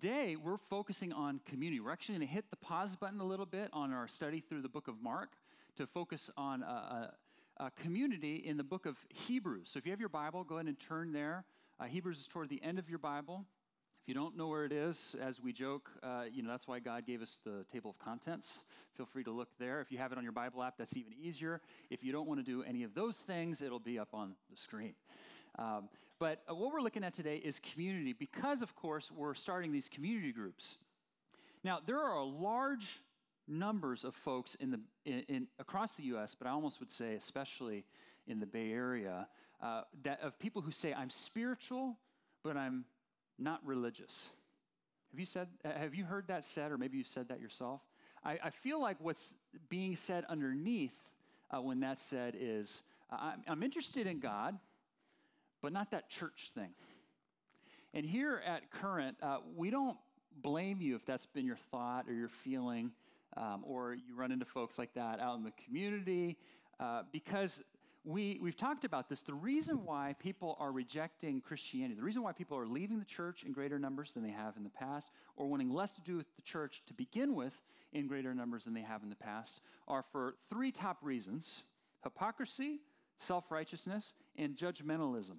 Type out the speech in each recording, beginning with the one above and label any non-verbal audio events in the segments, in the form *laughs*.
Today, we're focusing on community. We're actually going to hit the pause button a little bit on our study through the book of Mark to focus on a, a, a community in the book of Hebrews. So if you have your Bible, go ahead and turn there. Uh, Hebrews is toward the end of your Bible. If you don't know where it is, as we joke, uh, you know that's why God gave us the table of contents. Feel free to look there. If you have it on your Bible app, that's even easier. If you don't want to do any of those things, it'll be up on the screen. Um, but uh, what we're looking at today is community because, of course, we're starting these community groups. Now, there are large numbers of folks in the, in, in, across the U.S., but I almost would say, especially in the Bay Area, uh, that of people who say, I'm spiritual, but I'm not religious. Have you, said, have you heard that said, or maybe you've said that yourself? I, I feel like what's being said underneath uh, when that's said is, I'm, I'm interested in God, but not that church thing. And here at Current, uh, we don't blame you if that's been your thought or your feeling, um, or you run into folks like that out in the community, uh, because we, we've talked about this. The reason why people are rejecting Christianity, the reason why people are leaving the church in greater numbers than they have in the past, or wanting less to do with the church to begin with in greater numbers than they have in the past, are for three top reasons hypocrisy, self righteousness, and judgmentalism.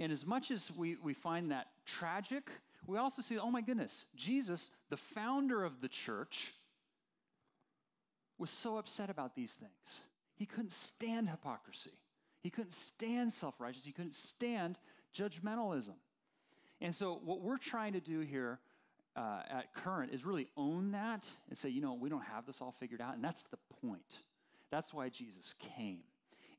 And as much as we, we find that tragic, we also see, oh my goodness, Jesus, the founder of the church, was so upset about these things. He couldn't stand hypocrisy. He couldn't stand self righteousness. He couldn't stand judgmentalism. And so, what we're trying to do here uh, at Current is really own that and say, you know, we don't have this all figured out. And that's the point. That's why Jesus came.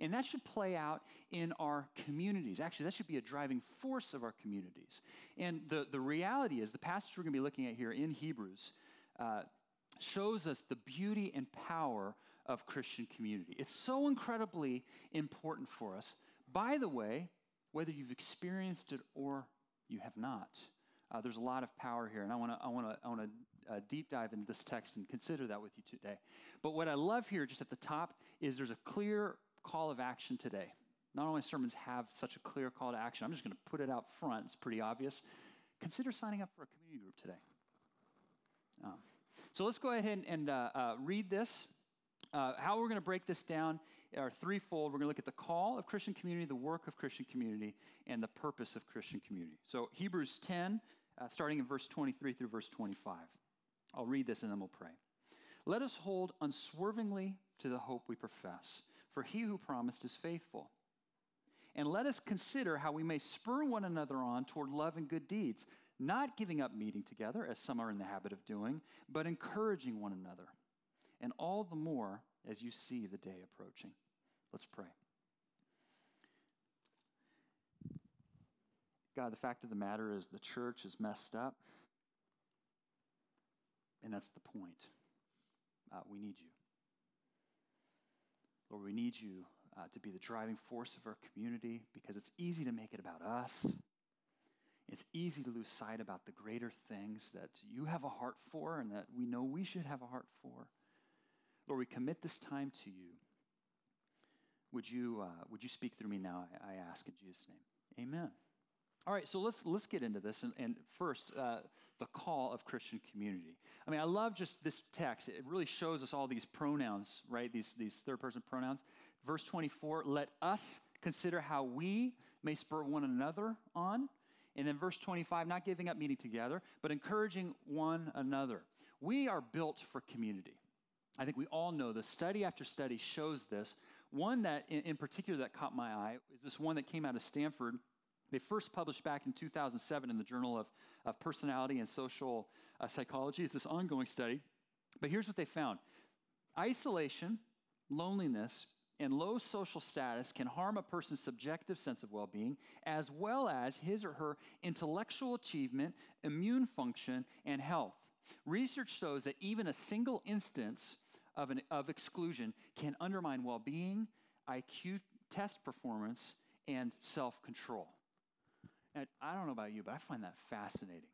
And that should play out in our communities. Actually, that should be a driving force of our communities. And the, the reality is, the passage we're going to be looking at here in Hebrews uh, shows us the beauty and power of Christian community. It's so incredibly important for us. By the way, whether you've experienced it or you have not. Uh, there's a lot of power here, and I want to I want to I want to uh, deep dive into this text and consider that with you today. But what I love here, just at the top, is there's a clear call of action today. Not only sermons have such a clear call to action, I'm just going to put it out front. It's pretty obvious. Consider signing up for a community group today. Um, so let's go ahead and, and uh, uh, read this. Uh, how we're going to break this down are threefold. We're going to look at the call of Christian community, the work of Christian community, and the purpose of Christian community. So, Hebrews 10, uh, starting in verse 23 through verse 25. I'll read this and then we'll pray. Let us hold unswervingly to the hope we profess, for he who promised is faithful. And let us consider how we may spur one another on toward love and good deeds, not giving up meeting together, as some are in the habit of doing, but encouraging one another. And all the more as you see the day approaching. Let's pray. God, the fact of the matter is the church is messed up, and that's the point. Uh, we need you. Lord, we need you uh, to be the driving force of our community because it's easy to make it about us. It's easy to lose sight about the greater things that you have a heart for and that we know we should have a heart for. Lord, we commit this time to you. Would you, uh, would you speak through me now? I, I ask in Jesus' name. Amen. All right, so let's let's get into this. And, and first, uh, the call of Christian community. I mean, I love just this text. It really shows us all these pronouns, right? These these third person pronouns. Verse twenty four. Let us consider how we may spur one another on. And then verse 25, not giving up meeting together, but encouraging one another. We are built for community. I think we all know this. Study after study shows this. One that, in, in particular, that caught my eye is this one that came out of Stanford they first published back in 2007 in the Journal of, of Personality and Social uh, Psychology. It's this ongoing study. But here's what they found isolation, loneliness, and low social status can harm a person's subjective sense of well being, as well as his or her intellectual achievement, immune function, and health. Research shows that even a single instance of, an, of exclusion can undermine well being, IQ test performance, and self control. And I don't know about you, but I find that fascinating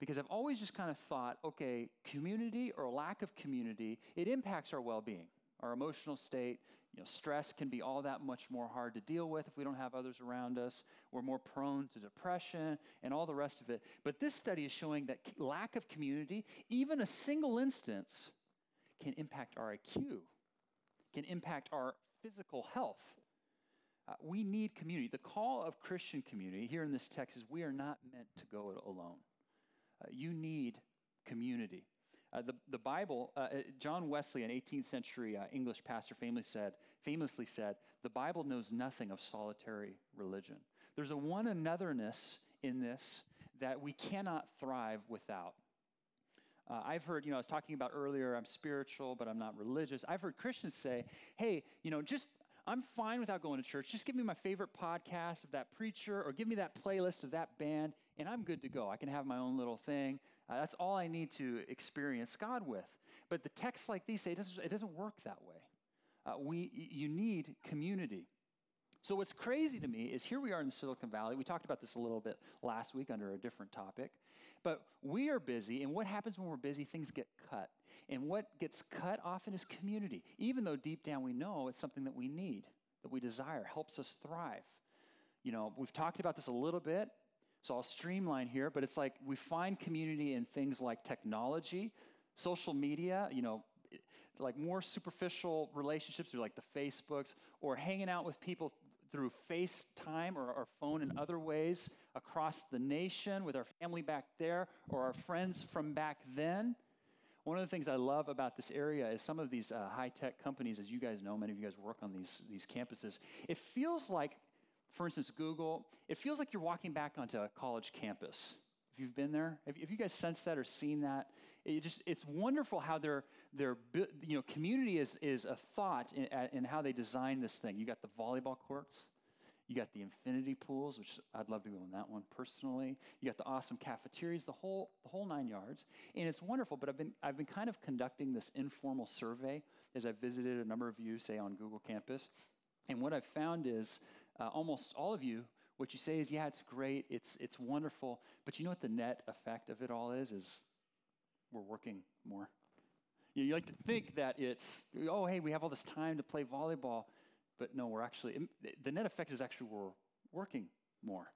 because I've always just kind of thought, okay, community or lack of community, it impacts our well being, our emotional state, You know, stress can be all that much more hard to deal with if we don't have others around us. We're more prone to depression and all the rest of it. But this study is showing that lack of community, even a single instance, can impact our IQ, can impact our physical health. Uh, we need community. The call of Christian community here in this text is we are not meant to go it alone. Uh, you need community. Uh, the, the Bible, uh, uh John Wesley, an 18th century uh, English pastor, famously said, famously said, the Bible knows nothing of solitary religion. There's a one anotherness in this that we cannot thrive without. Uh, I've heard, you know, I was talking about earlier, I'm spiritual, but I'm not religious. I've heard Christians say, hey, you know, just, I'm fine without going to church. Just give me my favorite podcast of that preacher or give me that playlist of that band, and I'm good to go. I can have my own little thing. Uh, that's all I need to experience God with. But the texts like these say it doesn't, it doesn't work that way. Uh, we, you need community. So, what's crazy to me is here we are in Silicon Valley. We talked about this a little bit last week under a different topic. But we are busy, and what happens when we're busy? Things get cut. And what gets cut often is community, even though deep down we know it's something that we need, that we desire, helps us thrive. You know, we've talked about this a little bit, so I'll streamline here, but it's like we find community in things like technology, social media, you know, like more superficial relationships through like the Facebooks, or hanging out with people through FaceTime or our phone in other ways across the nation with our family back there or our friends from back then. One of the things I love about this area is some of these uh, high tech companies, as you guys know, many of you guys work on these, these campuses. It feels like, for instance, Google, it feels like you're walking back onto a college campus. If you've been there, if, you guys sensed that or seen that, it just it's wonderful how their their you know community is is a thought in, in how they design this thing. You got the volleyball courts, you got the infinity pools, which I'd love to go on that one personally. You got the awesome cafeterias, the whole the whole nine yards, and it's wonderful. But I've been I've been kind of conducting this informal survey as I've visited a number of you, say on Google Campus, and what I've found is uh, almost all of you what you say is, yeah, it's great, it's, it's wonderful, but you know what the net effect of it all is? Is we're working more. You, know, you like to think that it's, oh, hey, we have all this time to play volleyball, but no, we're actually, the net effect is actually we're working more.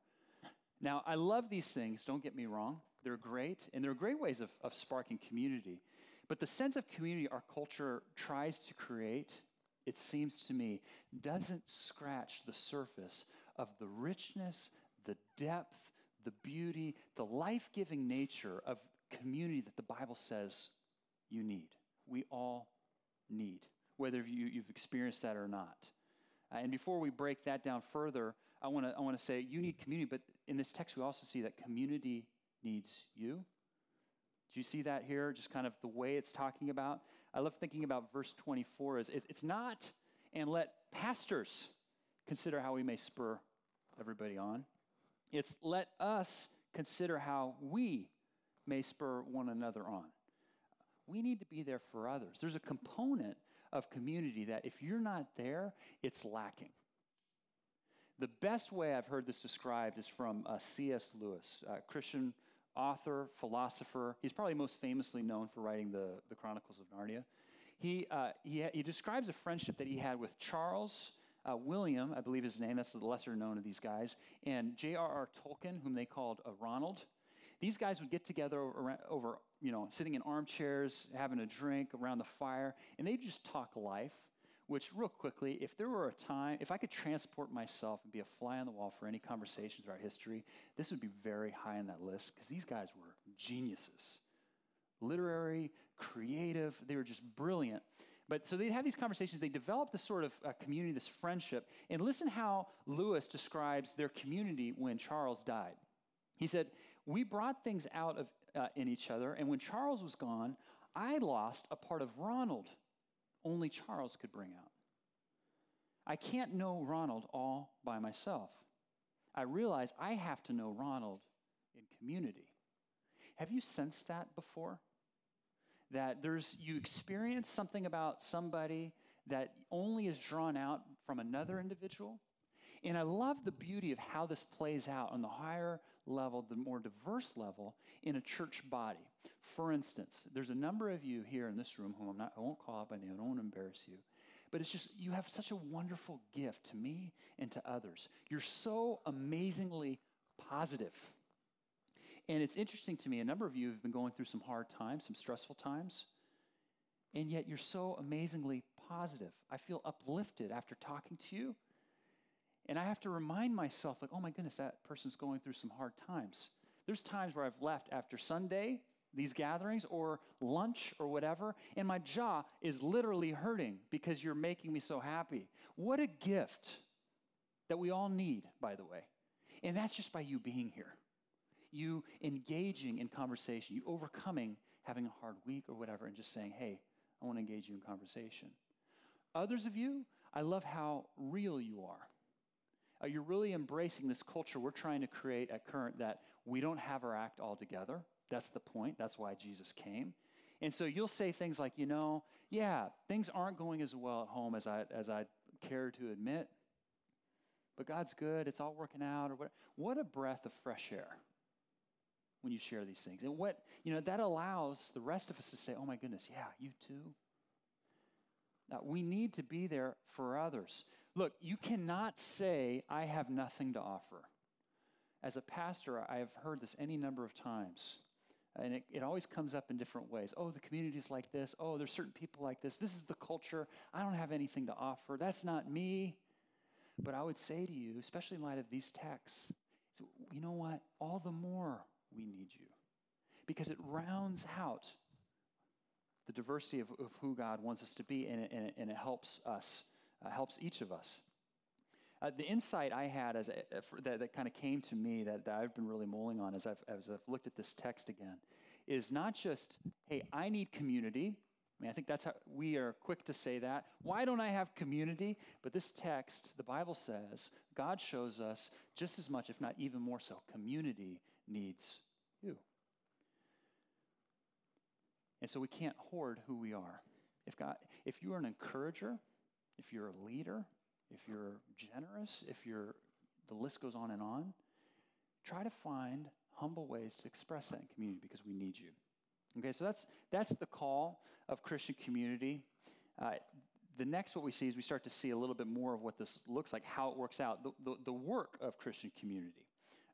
Now, I love these things, don't get me wrong. They're great, and they're great ways of, of sparking community. But the sense of community our culture tries to create, it seems to me, doesn't scratch the surface of the richness, the depth, the beauty, the life giving nature of community that the Bible says you need. We all need, whether you, have experienced that or not. Uh, and before we break that down further, I want to I wanna say you need community, but in this text, we also see that community needs you. Do you see that here? Just kind of the way it's talking about. I love thinking about verse 24 as it's not, and let pastors consider how we may spur everybody on. It's let us consider how we may spur one another on. We need to be there for others. There's a component of community that if you're not there, it's lacking. The best way I've heard this described is from uh, C.S. Lewis, Christian author, philosopher. He's probably most famously known for writing the, the Chronicles of Narnia. He, uh, he, he describes a friendship that he had with Charles uh, William, I believe his name, that's the lesser known of these guys, and J.R.R. Tolkien, whom they called uh, Ronald. These guys would get together over, over, you know, sitting in armchairs, having a drink around the fire, and they'd just talk life. Which, real quickly, if there were a time, if I could transport myself and be a fly on the wall for any conversations about history, this would be very high on that list because these guys were geniuses. Literary, creative, they were just brilliant. But so they'd have these conversations. They developed this sort of uh, community, this friendship. And listen how Lewis describes their community when Charles died. He said, We brought things out of, uh, in each other, and when Charles was gone, I lost a part of Ronald only Charles could bring out. I can't know Ronald all by myself. I realize I have to know Ronald in community. Have you sensed that before? That there's you experience something about somebody that only is drawn out from another individual. And I love the beauty of how this plays out on the higher level, the more diverse level in a church body. For instance, there's a number of you here in this room whom I'm not, I won't call out by name, I don't want to embarrass you, but it's just, you have such a wonderful gift to me and to others. You're so amazingly positive. And it's interesting to me, a number of you have been going through some hard times, some stressful times, and yet you're so amazingly positive. I feel uplifted after talking to you. And I have to remind myself, like, oh my goodness, that person's going through some hard times. There's times where I've left after Sunday, these gatherings, or lunch or whatever, and my jaw is literally hurting because you're making me so happy. What a gift that we all need, by the way. And that's just by you being here, you engaging in conversation, you overcoming having a hard week or whatever, and just saying, hey, I want to engage you in conversation. Others of you, I love how real you are. Uh, you're really embracing this culture we're trying to create at Current that we don't have our act all together. That's the point. That's why Jesus came. And so you'll say things like, you know, yeah, things aren't going as well at home as I as I care to admit. But God's good. It's all working out. Or what? What a breath of fresh air when you share these things. And what you know that allows the rest of us to say, oh my goodness, yeah, you too. Now, we need to be there for others. Look, you cannot say, I have nothing to offer. As a pastor, I have heard this any number of times. And it, it always comes up in different ways. Oh, the community's like this. Oh, there's certain people like this. This is the culture. I don't have anything to offer. That's not me. But I would say to you, especially in light of these texts, you know what? All the more we need you. Because it rounds out the diversity of, of who God wants us to be, and it, and and it helps us, uh, helps each of us. Uh, the insight I had as a, that, that kind of came to me that, that I've been really mulling on as I've, as I've looked at this text again is not just, hey, I need community. I mean, I think that's how we are quick to say that. Why don't I have community? But this text, the Bible says, God shows us just as much, if not even more so, community needs you. And so we can't hoard who we are. If God, if you are an encourager, if you're a leader, if you're generous, if you're the list goes on and on, try to find humble ways to express that in community because we need you. Okay, so that's that's the call of Christian community. Uh, the next what we see is we start to see a little bit more of what this looks like, how it works out, the, the, the work of Christian community.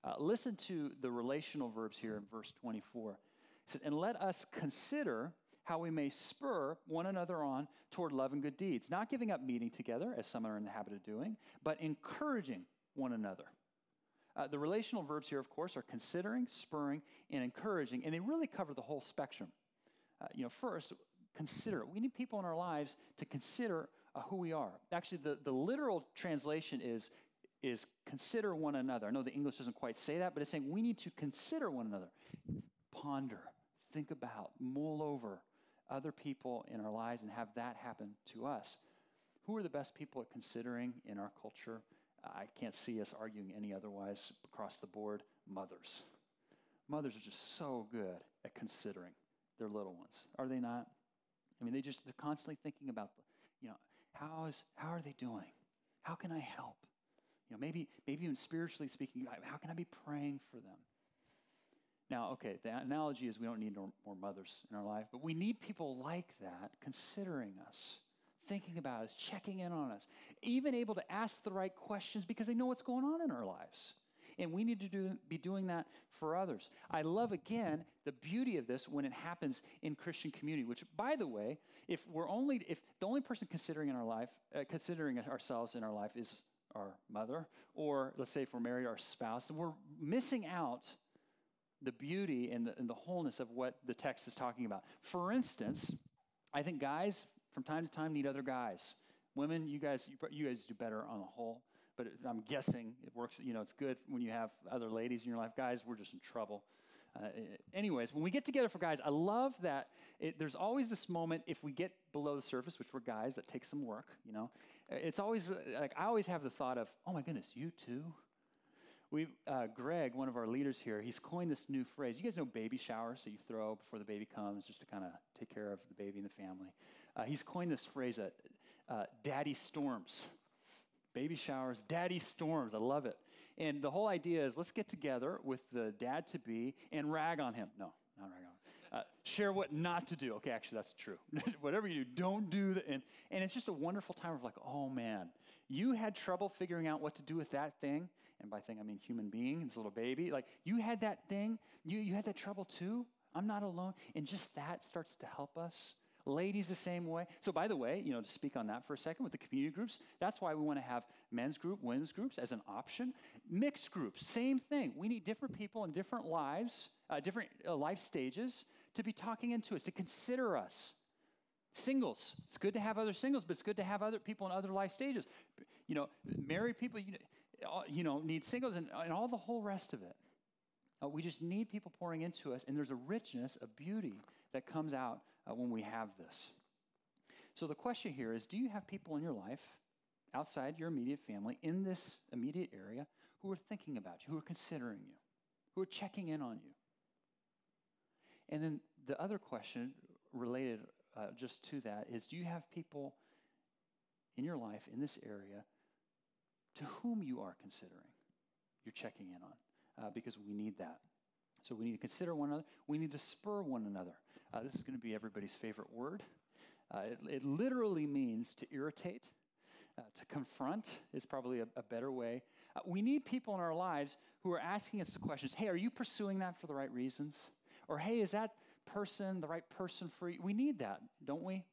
Uh, listen to the relational verbs here in verse 24 says, And let us consider how we may spur one another on toward love and good deeds, not giving up meeting together, as some are in the habit of doing, but encouraging one another. Uh, the relational verbs here, of course, are considering, spurring, and encouraging, and they really cover the whole spectrum. Uh, you know, first, consider. We need people in our lives to consider uh, who we are. Actually, the, the literal translation is, is consider one another. I know the English doesn't quite say that, but it's saying we need to consider one another ponder, think about, mull over other people in our lives and have that happen to us. Who are the best people at considering in our culture? I can't see us arguing any otherwise across the board. Mothers. Mothers are just so good at considering their little ones, are they not? I mean, they just they're constantly thinking about, you know, how is how are they doing? How can I help? Know, maybe maybe even spiritually speaking, how can I be praying for them? Now, okay, the analogy is we don't need more mothers in our life, but we need people like that considering us, thinking about us, checking in on us, even able to ask the right questions because they know what's going on in our lives. And we need to do, be doing that for others. I love, again, the beauty of this when it happens in Christian community, which, by the way, if we're only, if the only person considering in our life, uh, considering ourselves in our life is our mother, or let's say if we're married, our spouse, then we're missing out the beauty and the, and the wholeness of what the text is talking about. For instance, I think guys from time to time need other guys. Women, you guys, you, you guys do better on the whole, but I'm guessing it works. You know, it's good when you have other ladies in your life. Guys, we're just in trouble. Uh, anyways, when we get together for guys, I love that it, there's always this moment if we get below the surface, which we're guys, that takes some work. You know, it's always like I always have the thought of, oh my goodness, you too we, uh, Greg, one of our leaders here, he's coined this new phrase. You guys know baby showers, so you throw before the baby comes just to kind of take care of the baby and the family. Uh, he's coined this phrase that uh, daddy storms. Baby showers, daddy storms. I love it. And the whole idea is let's get together with the dad to be and rag on him. No, not rag on him. Uh, share what not to do. Okay, actually, that's true. *laughs* Whatever you do, don't do that. And, and it's just a wonderful time of like, oh man, you had trouble figuring out what to do with that thing. And by thing, I mean human being, this little baby. Like, you had that thing, you, you had that trouble too. I'm not alone. And just that starts to help us. Ladies, the same way. So, by the way, you know, to speak on that for a second with the community groups, that's why we want to have men's group, women's groups as an option. Mixed groups, same thing. We need different people in different lives, uh, different uh, life stages to be talking into us, to consider us. Singles, it's good to have other singles, but it's good to have other people in other life stages. You know, married people, you know, you know need singles and, and all the whole rest of it. Uh, we just need people pouring into us, and there's a richness, a beauty that comes out uh, when we have this. So the question here is do you have people in your life, outside your immediate family, in this immediate area, who are thinking about you, who are considering you, who are checking in on you? And then the other question related uh, just to that is do you have people in your life in this area to whom you are considering you're checking in on? Uh, because we need that. So we need to consider one another. We need to spur one another. Uh, this is going to be everybody's favorite word. Uh, it, it, literally means to irritate, uh, to confront is probably a, a better way. Uh, we need people in our lives who are asking us the questions hey, are you pursuing that for the right reasons? Or hey, is that person the right person for you? We need that, don't we?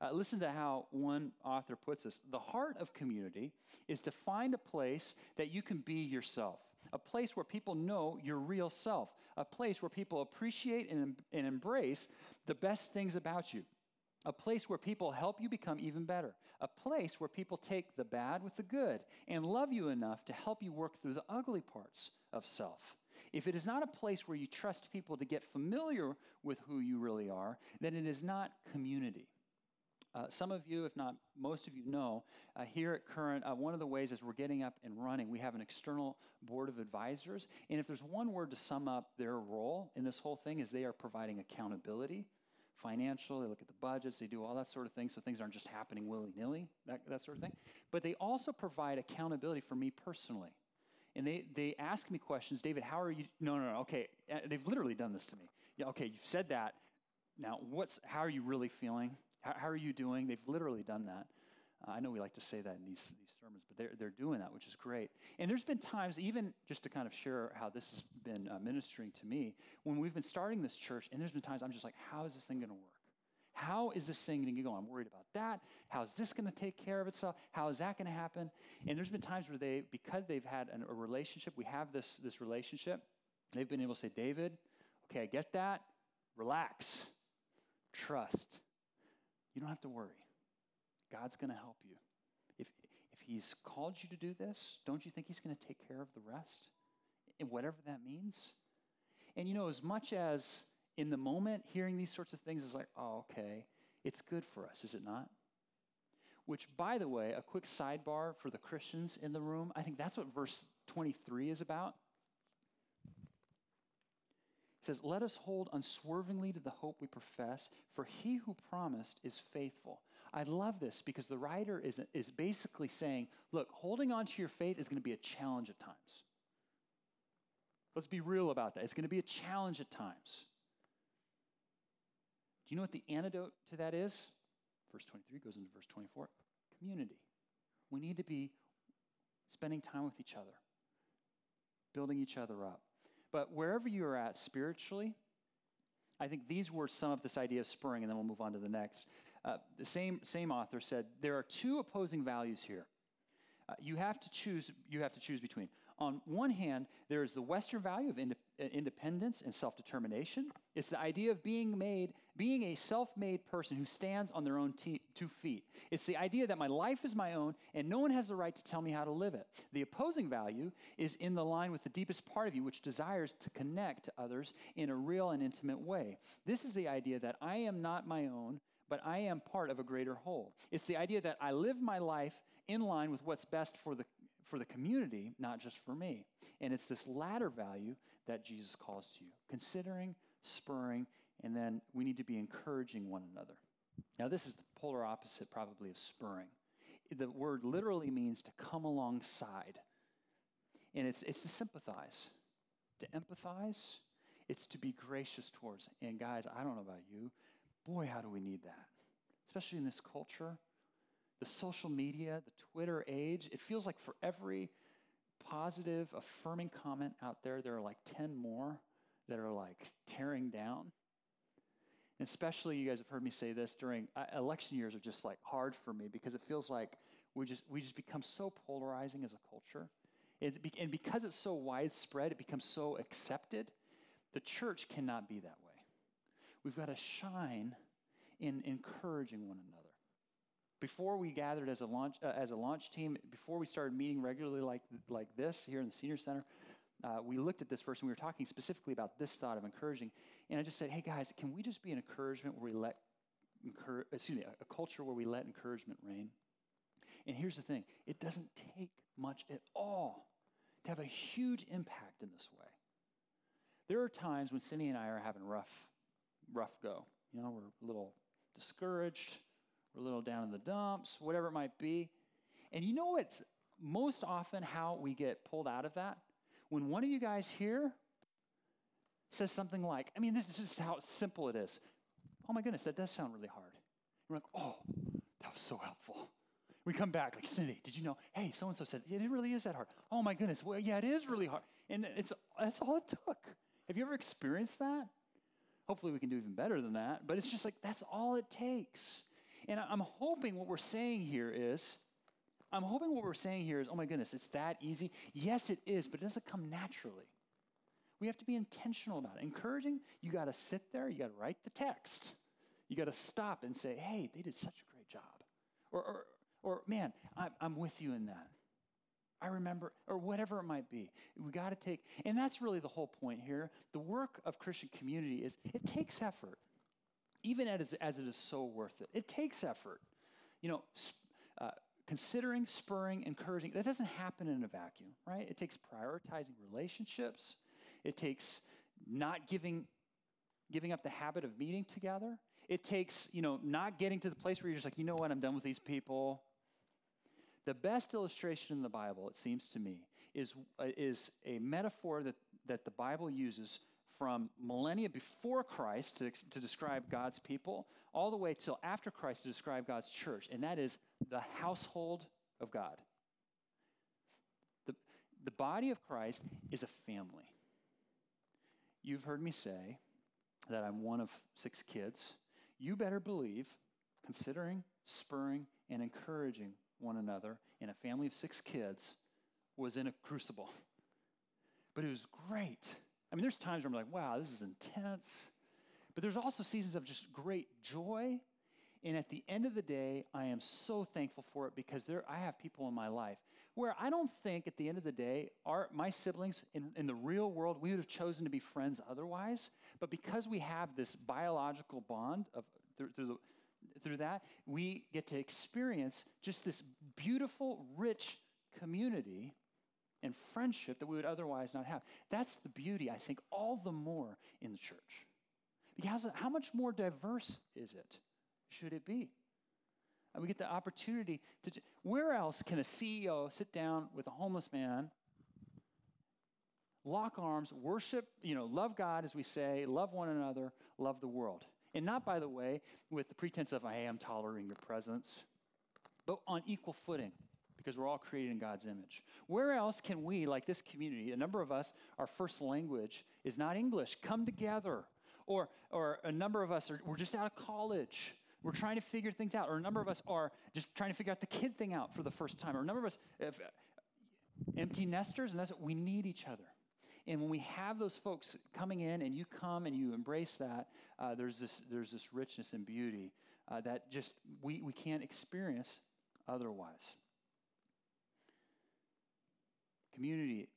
Uh, listen to how one author puts this. The heart of community is to find a place that you can be yourself a place where people know your real self, a place where people appreciate and, and embrace the best things about you, a place where people help you become even better, a place where people take the bad with the good and love you enough to help you work through the ugly parts of self. If it is not a place where you trust people to get familiar with who you really are, then it is not community. Uh, some of you, if not most of you, know uh, here at Current, uh, one of the ways as we're getting up and running, we have an external board of advisors. And if there's one word to sum up their role in this whole thing, is they are providing accountability, financial. They look at the budgets, they do all that sort of thing, so things aren't just happening willy nilly, that, that sort of thing. But they also provide accountability for me personally. And they, they ask me questions, David, how are you? No, no, no, okay. Uh, they've literally done this to me. Yeah, okay, you've said that. Now, what's, how are you really feeling? How, how are you doing? They've literally done that. Uh, I know we like to say that in these, these sermons, but they're, they're doing that, which is great. And there's been times, even just to kind of share how this has been uh, ministering to me, when we've been starting this church, and there's been times I'm just like, how is this thing going to work? How is this thing going to go? I'm worried about that. How is this going to take care of itself? How is that going to happen? And there's been times where they, because they've had an, a relationship, we have this, this relationship, they've been able to say, David, okay, I get that. Relax. Trust. You don't have to worry. God's going to help you. If, if He's called you to do this, don't you think He's going to take care of the rest? And whatever that means. And you know, as much as in the moment hearing these sorts of things is like, oh, okay, it's good for us, is it not? Which, by the way, a quick sidebar for the Christians in the room, I think that's what verse 23 is about. It says, Let us hold unswervingly to the hope we profess, for he who promised is faithful. I love this because the writer is, is basically saying, Look, holding on to your faith is going to be a challenge at times. Let's be real about that. It's going to be a challenge at times. Do you know what the antidote to that is? Verse 23 goes into verse 24 community. We need to be spending time with each other, building each other up. But wherever you're at spiritually, I think these words sum up this idea of spurring, and then we'll move on to the next. Uh, the same, same author said there are two opposing values here. Uh, you have to choose. You have to choose between on one hand, there is the Western value of ind- independence and self determination. It's the idea of being made, being a self made person who stands on their own t- two feet. It's the idea that my life is my own and no one has the right to tell me how to live it. The opposing value is in the line with the deepest part of you, which desires to connect to others in a real and intimate way. This is the idea that I am not my own, but I am part of a greater whole. It's the idea that I live my life in line with what's best for the for the community, not just for me. And it's this latter value that Jesus calls to you considering, spurring, and then we need to be encouraging one another. Now, this is the polar opposite, probably, of spurring. The word literally means to come alongside, and it's, it's to sympathize, to empathize. it's to be gracious towards. And guys, I don't know about you. Boy, how do we need that? Especially in this culture, the social media, the Twitter age. It feels like for every positive, affirming comment out there, there are like 10 more that are like tearing down. And especially, you guys have heard me say this during uh, election years are just like hard for me because it feels like we just we just become so polarizing as a culture, it, and because it's so widespread, it becomes so accepted. The church cannot be that way. We've got to shine in encouraging one another. Before we gathered as a launch uh, as a launch team, before we started meeting regularly like like this here in the senior center, uh, we looked at this verse and we were talking specifically about this thought of encouraging. And I just said, hey guys, can we just be an encouragement where we let, excuse me, a culture where we let encouragement reign? And here's the thing it doesn't take much at all to have a huge impact in this way. There are times when Cindy and I are having rough, rough go. You know, we're a little discouraged, we're a little down in the dumps, whatever it might be. And you know what's most often how we get pulled out of that? When one of you guys here says something like, I mean, this is just how simple it is. Oh my goodness, that does sound really hard. We're like, oh, that was so helpful. We come back like, Cindy, did you know? Hey, so and so said, yeah, it really is that hard. Oh my goodness, well, yeah, it is really hard. And it's that's all it took. Have you ever experienced that? Hopefully, we can do even better than that. But it's just like that's all it takes. And I'm hoping what we're saying here is, I'm hoping what we're saying here is, oh my goodness, it's that easy. Yes, it is, but it doesn't come naturally. We have to be intentional about it. Encouraging, you got to sit there, you got to write the text. You got to stop and say, hey, they did such a great job. Or, or, or man, I'm, I'm with you in that. I remember, or whatever it might be. We got to take, and that's really the whole point here. The work of Christian community is it takes effort, even as, as it is so worth it. It takes effort. You know, uh, considering, spurring, encouraging, that doesn't happen in a vacuum, right? It takes prioritizing relationships, it takes not giving, giving up the habit of meeting together. It takes, you know, not getting to the place where you're just like, you know what, I'm done with these people. The best illustration in the Bible, it seems to me, is, uh, is a metaphor that, that the Bible uses from millennia before Christ to, to describe God's people, all the way till after Christ to describe God's church, and that is the household of God. The, the body of Christ is a family. You've heard me say that I'm one of six kids. You better believe, considering, spurring, and encouraging one another in a family of six kids was in a crucible. But it was great. I mean, there's times where I'm like, wow, this is intense. But there's also seasons of just great joy. And at the end of the day, I am so thankful for it because there, I have people in my life where I don't think at the end of the day, our, my siblings in, in the real world, we would have chosen to be friends otherwise. But because we have this biological bond of, through, through the, through that, we get to experience just this beautiful, rich community and friendship that we would otherwise not have. That's the beauty, I think, all the more in the church. Because how much more diverse is it? Should it be? And we get the opportunity to. Where else can a CEO sit down with a homeless man, lock arms, worship, you know, love God, as we say, love one another, love the world? And not, by the way, with the pretense of, I am tolerating your presence, but on equal footing because we're all created in God's image. Where else can we, like this community, a number of us, our first language is not English, come together? Or, or a number of us are, we're just out of college. We're trying to figure things out. Or a number of us are just trying to figure out the kid thing out for the first time. Or a number of us, if, empty nesters, and that's what we need each other. And when we have those folks coming in and you come and you embrace that, uh, there's, this, there's this richness and beauty uh, that just we, we can't experience otherwise. Community,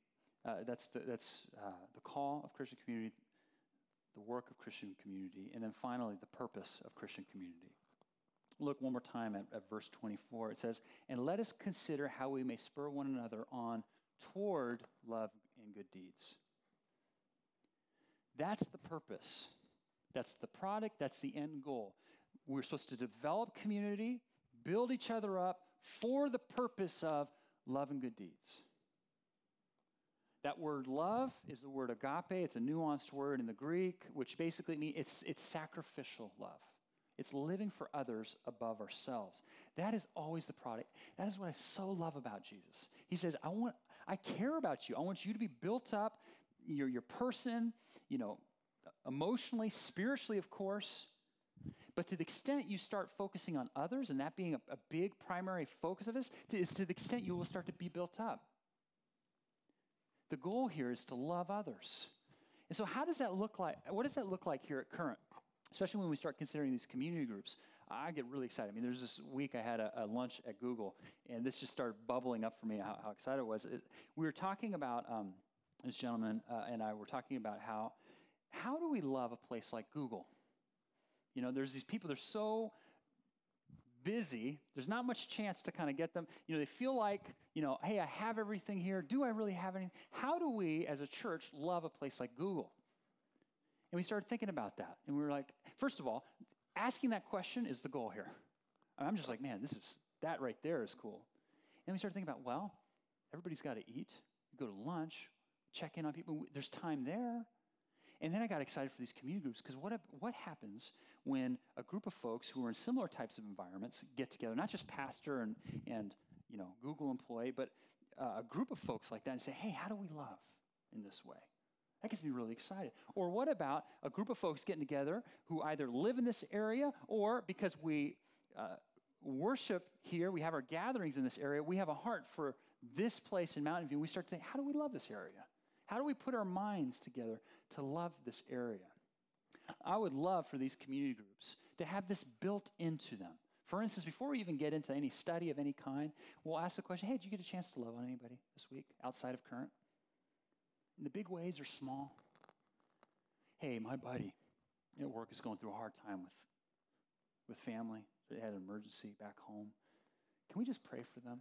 uh, that's, the, that's uh, the call of Christian community, the work of Christian community, and then finally, the purpose of Christian community. Look one more time at, at verse 24. It says, And let us consider how we may spur one another on toward love and good deeds. That's the purpose. That's the product. That's the end goal. We're supposed to develop community, build each other up for the purpose of love and good deeds. That word love is the word agape. It's a nuanced word in the Greek, which basically means it's, it's sacrificial love. It's living for others above ourselves. That is always the product. That is what I so love about Jesus. He says, I want, I care about you. I want you to be built up, your, your person, you know, emotionally, spiritually, of course. But to the extent you start focusing on others and that being a, a big primary focus of this, to, is to the extent you will start to be built up. The goal here is to love others. And so, how does that look like? What does that look like here at Current? Especially when we start considering these community groups. I get really excited. I mean, there's this week I had a, a lunch at Google, and this just started bubbling up for me how, how excited I was. It, we were talking about, um, this gentleman uh, and I were talking about how, how do we love a place like Google? You know, there's these people, they're so busy, there's not much chance to kind of get them. You know, they feel like, you know, hey, I have everything here. Do I really have anything? How do we, as a church, love a place like Google? And we started thinking about that. And we were like, first of all, asking that question is the goal here. I'm just like, man, this is, that right there is cool. And we started thinking about, well, everybody's got to eat. Go to lunch, check in on people. There's time there. And then I got excited for these community groups because what, what happens when a group of folks who are in similar types of environments get together, not just pastor and, and you know, Google employee, but uh, a group of folks like that and say, hey, how do we love in this way? That gets me really excited. Or what about a group of folks getting together who either live in this area or because we uh, worship here, we have our gatherings in this area, we have a heart for this place in Mountain View. We start to say, how do we love this area? How do we put our minds together to love this area? I would love for these community groups to have this built into them. For instance, before we even get into any study of any kind, we'll ask the question hey, did you get a chance to love on anybody this week outside of current? The big ways or small? Hey, my buddy at work is going through a hard time with, with family. They had an emergency back home. Can we just pray for them?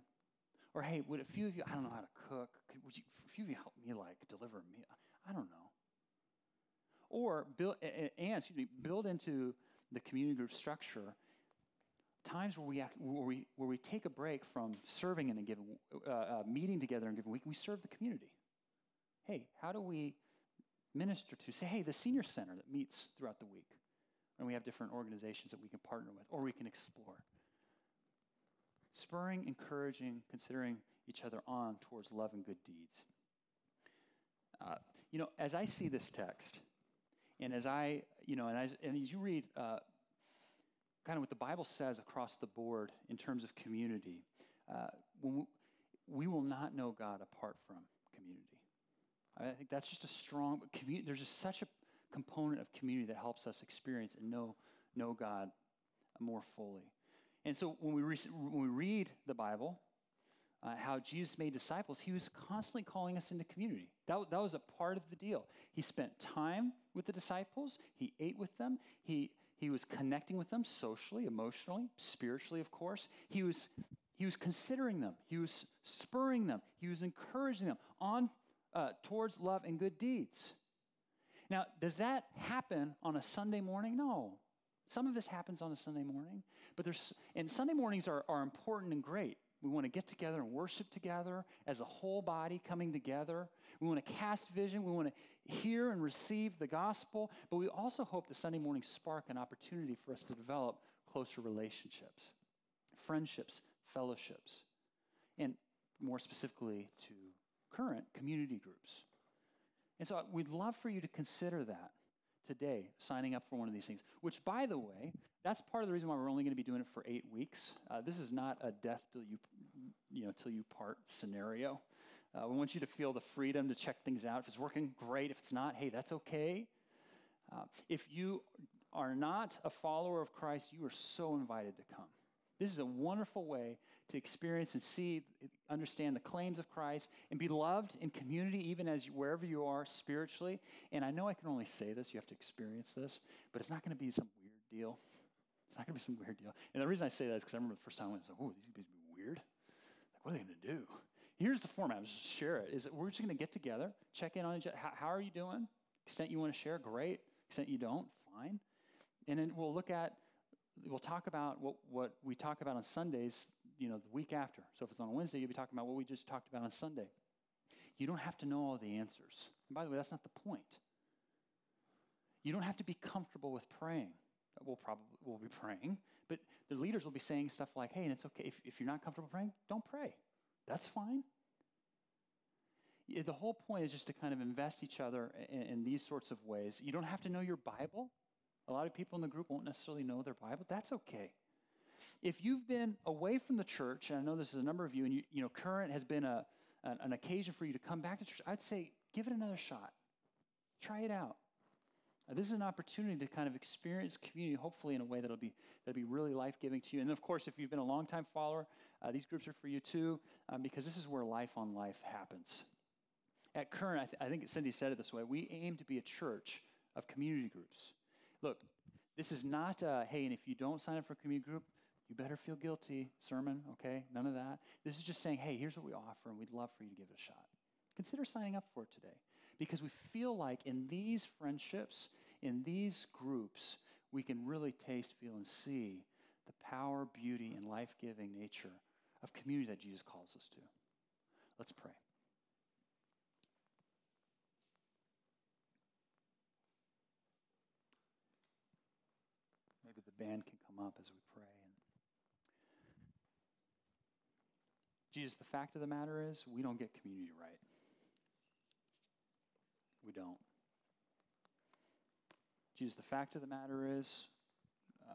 Or hey, would a few of you, I don't know how to cook, would you, a few of you help me like deliver a meal? I don't know. Or build, and excuse me, build into the community group structure times where we, where we, where we take a break from serving in a given, uh, uh, meeting together in a given week, we serve the community hey, how do we minister to? Say, hey, the senior center that meets throughout the week, and we have different organizations that we can partner with or we can explore. Spurring, encouraging, considering each other on towards love and good deeds. Uh, you know, as I see this text, and as I, you know, and as, and as you read uh, kind of what the Bible says across the board in terms of community, uh, we, we will not know God apart from community. I think that's just a strong community. There's just such a component of community that helps us experience and know, know God more fully. And so when we, re- when we read the Bible, uh, how Jesus made disciples, he was constantly calling us into community. That, that was a part of the deal. He spent time with the disciples, he ate with them, he, he was connecting with them socially, emotionally, spiritually, of course. He was, he was considering them, he was spurring them, he was encouraging them on uh, towards love and good deeds. Now, does that happen on a Sunday morning? No. Some of this happens on a Sunday morning, but there's, and Sunday mornings are, are important and great. We want to get together and worship together as a whole body coming together. We want to cast vision. We want to hear and receive the gospel, but we also hope that Sunday mornings spark an opportunity for us to develop closer relationships, friendships, fellowships, and more specifically to current community groups. And so we'd love for you to consider that today, signing up for one of these things, which, by the way, that's part of the reason why we're only going to be doing it for eight weeks. Uh, this is not a death till you, you know, till you part scenario. Uh, we want you to feel the freedom to check things out. If it's working, great. If it's not, hey, that's okay. Uh, if you are not a follower of Christ, you are so invited to come. This is a wonderful way to experience and see, understand the claims of Christ and be loved in community, even as you, wherever you are spiritually. And I know I can only say this, you have to experience this, but it's not going to be some weird deal. It's not going to be some weird deal. And the reason I say that is because I remember the first time I was like, oh, these people be weird. Like, what are they going to do? Here's the format. Just share it. Is that we're just going to get together, check in on each other. How, how are you doing? Extent you want to share, great. Extent you don't, fine. And then we'll look at we'll talk about what, what we talk about on Sundays, you know, the week after. So if it's on a Wednesday, you'll be talking about what we just talked about on Sunday. You don't have to know all the answers. And by the way, that's not the point. You don't have to be comfortable with praying. We'll probably we'll be praying, but the leaders will be saying stuff like, hey, and it's okay. If, if you're not comfortable praying, don't pray. That's fine. The whole point is just to kind of invest each other in, in these sorts of ways. You don't have to know your Bible. A lot of people in the group won't necessarily know their Bible. That's okay. If you've been away from the church, and I know this is a number of you, and you, you know, current has been a, an, an occasion for you to come back to church, I'd say give it another shot. Try it out. Uh, this is an opportunity to kind of experience community, hopefully in a way that'll be that'll be really life giving to you. And of course, if you've been a long time follower, uh, these groups are for you too, um, because this is where life on life happens. At Current, I, th- I think Cindy said it this way: we aim to be a church of community groups. Look, this is not uh, hey, and if you don't sign up for a community group, you better feel guilty sermon. Okay, none of that. This is just saying, hey, here's what we offer, and we'd love for you to give it a shot. Consider signing up for it today because we feel like in these friendships, in these groups, we can really taste, feel, and see the power, beauty, and life giving nature of community that Jesus calls us to. Let's pray. Maybe the band can come up as we pray. Jesus, the fact of the matter is, we don't get community right. We don't. Jesus, the fact of the matter is, uh,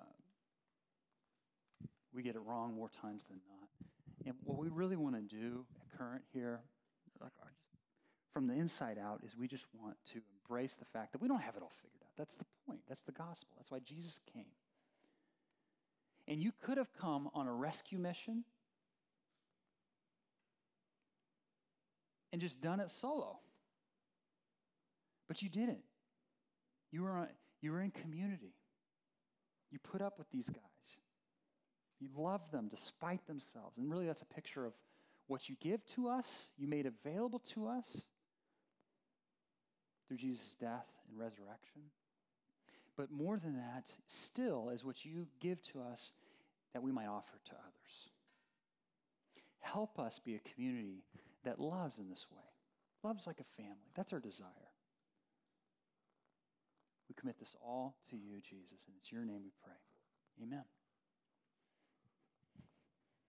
we get it wrong more times than not. And what we really want to do at Current here, like just from the inside out, is we just want to embrace the fact that we don't have it all figured out. That's the point. That's the gospel. That's why Jesus came. And you could have come on a rescue mission and just done it solo. But you didn't. You were, on, you were in community. You put up with these guys. You loved them despite themselves. And really, that's a picture of what you give to us, you made available to us through Jesus' death and resurrection. But more than that, still is what you give to us that we might offer to others. Help us be a community that loves in this way, loves like a family. That's our desire. We commit this all to you, Jesus, and it's your name we pray. Amen.